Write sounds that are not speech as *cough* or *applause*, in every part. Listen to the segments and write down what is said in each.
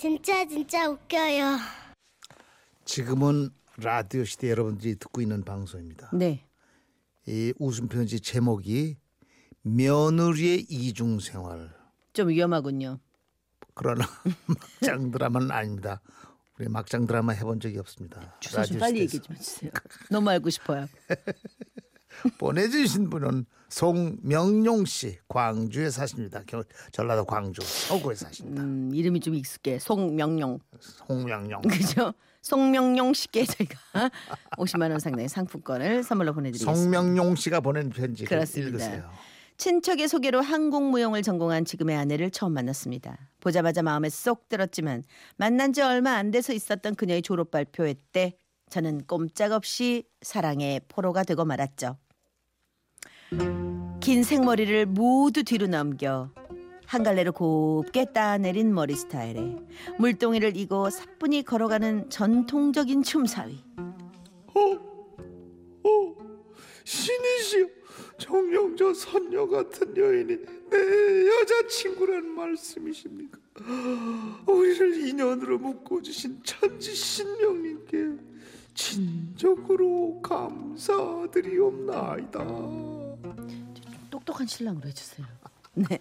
진짜 진짜 웃겨요. 지금은 라디오 시대 여러분들이 듣고 있는 방송입니다. 네. 이 웃음 편지 제목이 며느리의 이중 생활. 좀 위험하군요. 그러나 *laughs* 막장 드라마는 아닙니다. 우리 막장 드라마 해본 적이 없습니다. 주소 좀 빨리 얘기 좀 해주세요. 너무 알고 싶어요. *laughs* 보내주신 분은 송명용 씨, 광주에 사십니다. 겨- 전라도 광주 서구에 사십니다. 음, 이름이 좀 익숙해. 송명용. 송명용. 그죠? 송명용 씨께 저희가 *laughs* 50만 원 상당의 상품권을 선물로 보내드리겠습니다. 송명용 씨가 보낸 그렇습니다. 읽으세요. 친척의 소개로 항공무용을 전공한 지금의 아내를 처음 만났습니다. 보자마자 마음에 쏙 들었지만 만난 지 얼마 안 돼서 있었던 그녀의 졸업 발표회 때 저는 꼼짝없이 사랑의 포로가 되고 말았죠. 긴 생머리를 모두 뒤로 넘겨 한 갈래로 곱게 따내린 머리 스타일에 물동이를 이고 사뿐히 걸어가는 전통적인 춤사위. 신이시여 정영저 선녀 같은 여인이 내 여자친구란 말씀이십니까? 우리를 인연으로 묶어주신 천지 신명님께 진정으로 감사드리옵나이다. 똑똑한 신랑으로 해주세요. 네,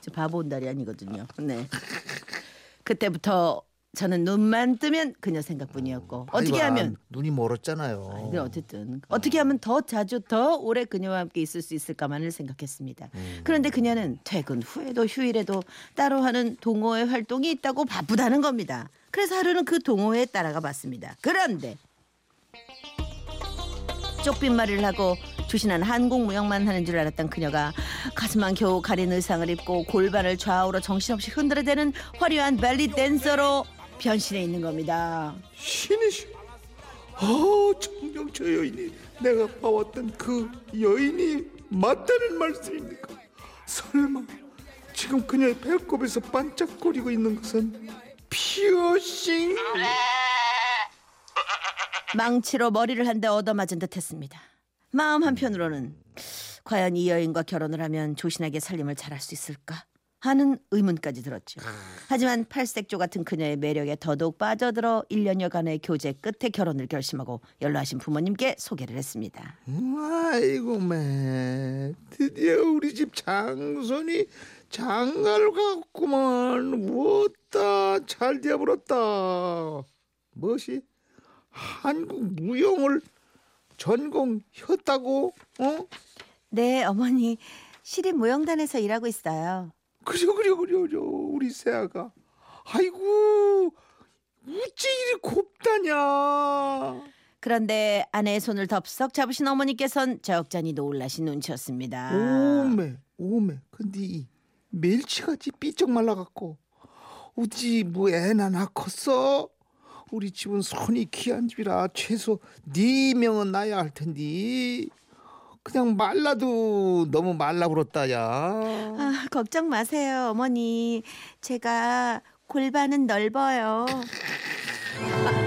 저 바보 온달이 아니거든요. 네. 그때부터 저는 눈만 뜨면 그녀 생각뿐이었고 어떻게 아이고, 하면 눈이 멀었잖아요. 근데 어쨌든 어떻게 하면 더 자주 더 오래 그녀와 함께 있을 수 있을까만을 생각했습니다. 음. 그런데 그녀는 퇴근 후에도 휴일에도 따로 하는 동호회 활동이 있다고 바쁘다는 겁니다. 그래서 하루는 그 동호회에 따라가 봤습니다. 그런데 쪽빈말이를 하고 주신한 한국무용만 하는 줄 알았던 그녀가 가슴만 겨우 가린 의상을 입고 골반을 좌우로 정신없이 흔들어대는 화려한 벨리 댄서로 변신해 있는 겁니다. 신이시여 아 정영저 여인이 내가 봐왔던 그 여인이 맞다는 말씀입니까? 설마 지금 그녀의 배꼽에서 반짝거리고 있는 것은 피어싱? 망치로 머리를 한 대 얻어맞은 듯했습니다. 마음 한편으로는 과연 이 여인과 결혼을 하면 조신하게 살림을 잘할 수 있을까 하는 의문까지 들었죠. 하지만 팔색조 같은 그녀의 매력에 더더욱 빠져들어 1년여간의 교제 끝에 결혼을 결심하고 연로하신 부모님께 소개를 했습니다. 아이고 매 드디어 우리 집 장손이 장가를 갔구만 우었다 잘 되어버렸다 무엇이 한국 무용을 전공했다고? 어? 네, 어머니. 시립 무용단에서 일하고 있어요. 그려 그려 그려 그려 우리 새아가. 아이고 우찌 이리 곱다냐? 그런데 아내의 손을 덥석 잡으신 어머니께선 적잖이 놀라신 눈치였습니다. 오메 오메. 근데 이 멸치같이 삐쩍 말라갖고 어찌 뭐 애나 낳겠어 우리 집은 손이 귀한 집이라 최소 네 명은 낳아야 할 텐데 그냥 말라도 너무 말라버렸다 야 아, 걱정 마세요, 어머니. 제가 골반은 넓어요. *laughs*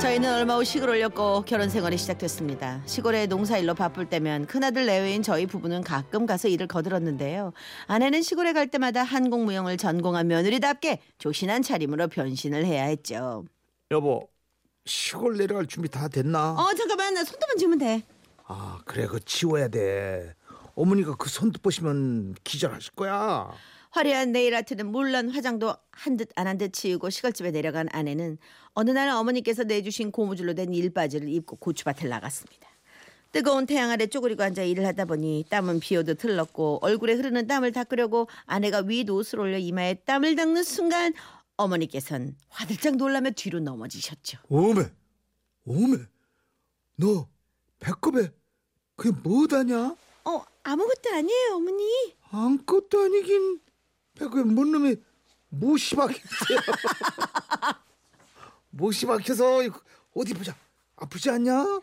저희는 얼마 후 시골 올렸고 결혼 생활이 시작됐습니다. 시골에 농사일로 바쁠 때면 큰아들 내외인 저희 부부는 가끔 가서 일을 거들었는데요. 아내는 시골에 갈 때마다 한국무용을 전공한 며느리답게 조신한 차림으로 변신을 해야 했죠. 여보 시골 내려갈 준비 다 됐나 어 잠깐만 나 손톱만 지우면 돼. 아 그래 그거 치워야 돼 어머니가 그 손톱 보시면 기절하실 거야 화려한 네일 아트는 물론 화장도 한 듯 안 한 듯 치우고 시골집에 내려간 아내는 어느 날 어머니께서 내주신 고무줄로 된 일바지를 입고 고추밭을 나갔습니다. 뜨거운 태양 아래 쪼그리고 앉아 일을 하다 보니 땀은 비오듯 흘렀고 얼굴에 흐르는 땀을 닦으려고 아내가 윗 옷을 올려 이마에 땀을 닦는 순간 어머니께선 화들짝 놀라며 뒤로 넘어지셨죠. 오메 오메 너 배꼽에 그게 뭐다냐 어 아무것도 아니에요 어머니. 아무것도 아니긴 배꼽에 뭔 놈이 못이 박혔어요 못이 박혀서 어디 보자. 아프지 않냐?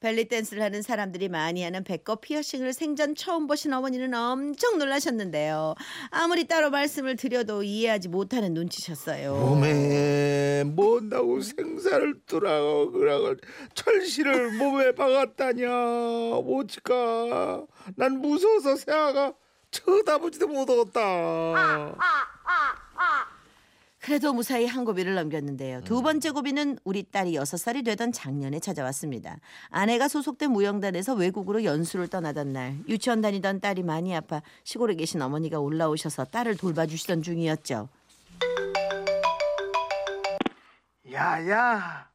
벨리 댄스를 하는 사람들이 많이 하는 배꼽 피어싱을 생전 처음 보신 어머니는 엄청 놀라셨는데요. 아무리 따로 말씀을 드려도 이해하지 못하는 눈치셨어요. 몸에 뭔다고 생사를 두라고 그라고 철시를 몸에 박았다냐? 오지까? 난 무서워서 새아가 쳐다보지도 못하겠다 그래도 무사히 한 고비를 넘겼는데요. 두 번째 고비는 우리 딸이 여섯 살이 되던 작년에 찾아왔습니다. 아내가 소속된 무용단에서 외국으로 연수를 떠나던 날 유치원 다니던 딸이 많이 아파 시골에 계신 어머니가 올라오셔서 딸을 돌봐주시던 중이었죠. 야야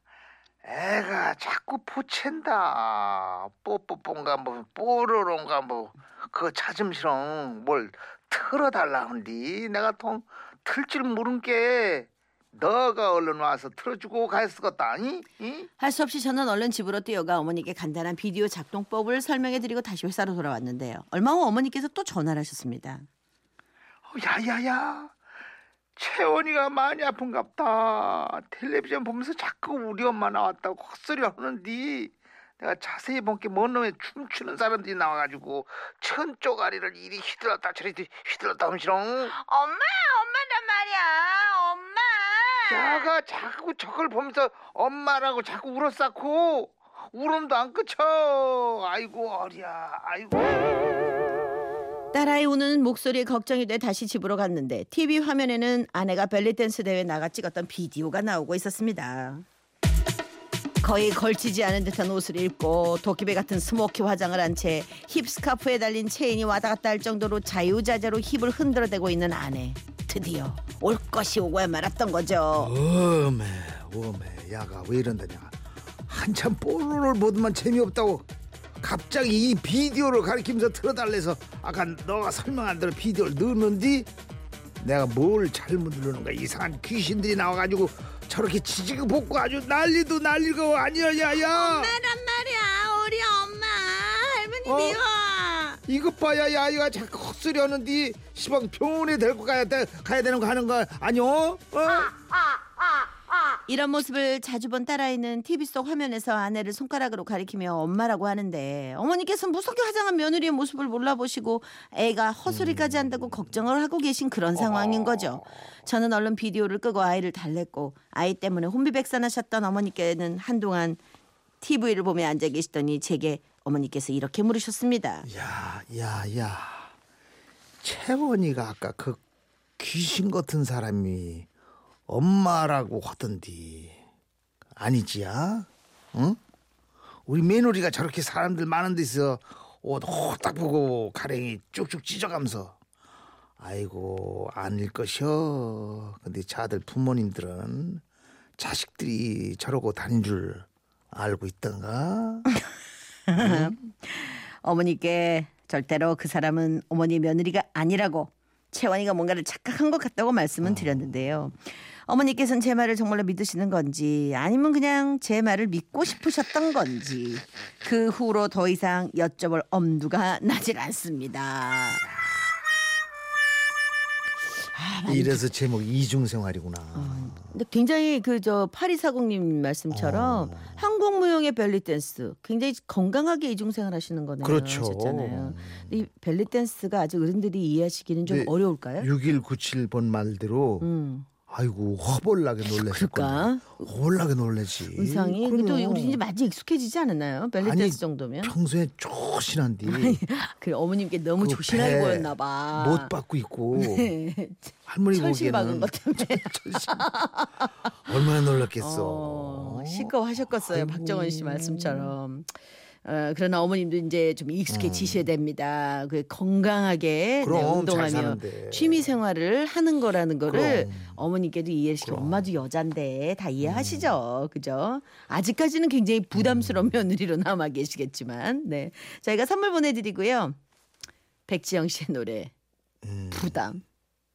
애가 자꾸 포챈다 뽀뽀뽀인가 뭐 뽀로로인가 뭐 그거 찾음 싫어 뭘 틀어달라 한디 내가 통 틀 줄 모른 게 너가 얼른 와서 틀어주고 이? 이? 할수 없이 저는 얼른 집으로 뛰어가 어머니께 간단한 비디오 작동법을 설명해드리고 다시 회사로 돌아왔는데요. 얼마 후 어머니께서 또 전화를 하셨습니다. 어, 야야야 채원이가 많이 아픈갑다. 텔레비전 보면서 자꾸 우리 엄마 나왔다고 헛소리 하는디. 내가 자세히 본 게 뭔 놈의 춤추는 사람들이 나와가지고 천 쪼가리를 이리 휘둘렀다 저리 휘둘렀다 하면서 엄마, 엄마란 말이야, 엄마. 야가 자꾸 저걸 보면서 엄마라고 자꾸 울었었고 울음도 안 그쳐. 아이고 어리야. 아이고 딸아이 우는 목소리에 걱정이 돼 다시 집으로 갔는데 TV 화면에는 아내가 벨리 댄스 대회 나가 찍었던 비디오가 나오고 있었습니다. 거의 걸치지 않은 듯한 옷을 입고 도깨비 같은 smoky 화장을 한 채 힙스카프에 달린 체인이 왔다 갔다 할 정도로 자유자재로 힙을 흔들어대고 있는 아내. 드디어 올 것이 오고야 말았던 거죠. 어메 어메 야가 왜 이런다냐 한참 뽀로를 보더만 재미없다고 갑자기 이 비디오를 가리키면서 틀어달래서 아까 너가 설명 안 들어 비디오를 넣었는데 내가 뭘 잘못 누르는 거야 이상한 귀신들이 나와가지고 저렇게 지지고 볶고 아주 난리도 난리고 아니야 야야 란 말이야 우리 엄마 할머니 어? 미워. 이것 봐야 야 이거 자꾸 헛소리 하는데 시방 병원에 데리고 가야 돼 가야 되는 거 하는 거 아니요 어? 이런 모습을 자주 본 딸아이는 TV 속 화면에서 아내를 손가락으로 가리키며 엄마라고 하는데 어머니께서 무섭게 화장한 며느리의 모습을 몰라보시고 애가 헛소리까지 한다고 걱정을 하고 계신 그런 상황인 거죠. 저는 얼른 비디오를 끄고 아이를 달랬고 아이 때문에 혼비백산하셨던 어머니께는 한동안 TV를 보며 앉아 계시더니 제게 어머니께서 이렇게 물으셨습니다. 야, 야, 야. 채원이가 아까 그 귀신 같은 사람이 엄마라고 하던디 아니지야? 응? 우리 며느리가 저렇게 사람들 많은 데서 옷 호딱 보고 가랭이 쭉쭉 찢어가면서 아이고 아닐 것이여. 근데 자들 부모님들은 자식들이 저러고 다닌 줄 알고 있던가? *laughs* 어머니께 절대로 그 사람은 어머니 며느리가 아니라고 채원이가 뭔가를 착각한 것 같다고 말씀은 드렸는데요. 어머니께서는 제 말을 정말로 믿으시는 건지 아니면 그냥 제 말을 믿고 싶으셨던 건지 그 후로 더 이상 여쭤볼 엄두가 나질 않습니다. 이래서 제목 이중생활이구나. 근데 굉장히 그 저 파리사공님 말씀처럼 어. 항공무용의 벨리 댄스 굉장히 건강하게 이중생활 하시는 거네요. 그렇죠. 하셨잖아요. 이 벨리 댄스가 아직 어른들이 이해하시기는 좀 네, 어려울까요? 6197번 말대로 음. 아이고 허벌나게 놀랬을? 거야. 허벌나게 놀래지. 의상이 그래도 그럼. 우리 이제 많이 익숙해지지 않았나요? 벨리 댄스 정도면 평소에 조신한데 그 어머님께 너무 그 조신하게 배 보였나 봐. 못 받고 있고 *laughs* 네. 할머니 철실 박은 보기에는 것 때문에 *laughs* 철실. 얼마나 놀랐겠어. 어, 시끄러하셨겠어요. 아이고. 박정원 씨 말씀처럼. 어, 그러나 어머님도 이제 좀 익숙해지셔야 됩니다. 그 건강하게 네, 음. 그럼 잘 운동하며. 취미 생활을 하는 거라는 거를 그럼. 어머니께도 이해시키고. 음. 엄마도 여잔데 다 이해하시죠. 그죠? 아직까지는 굉장히 부담스러운 며느리로 *laughs* 남아 계시겠지만 네. 저희가 선물 보내 드리고요. 백지영 씨의 노래 음. 부담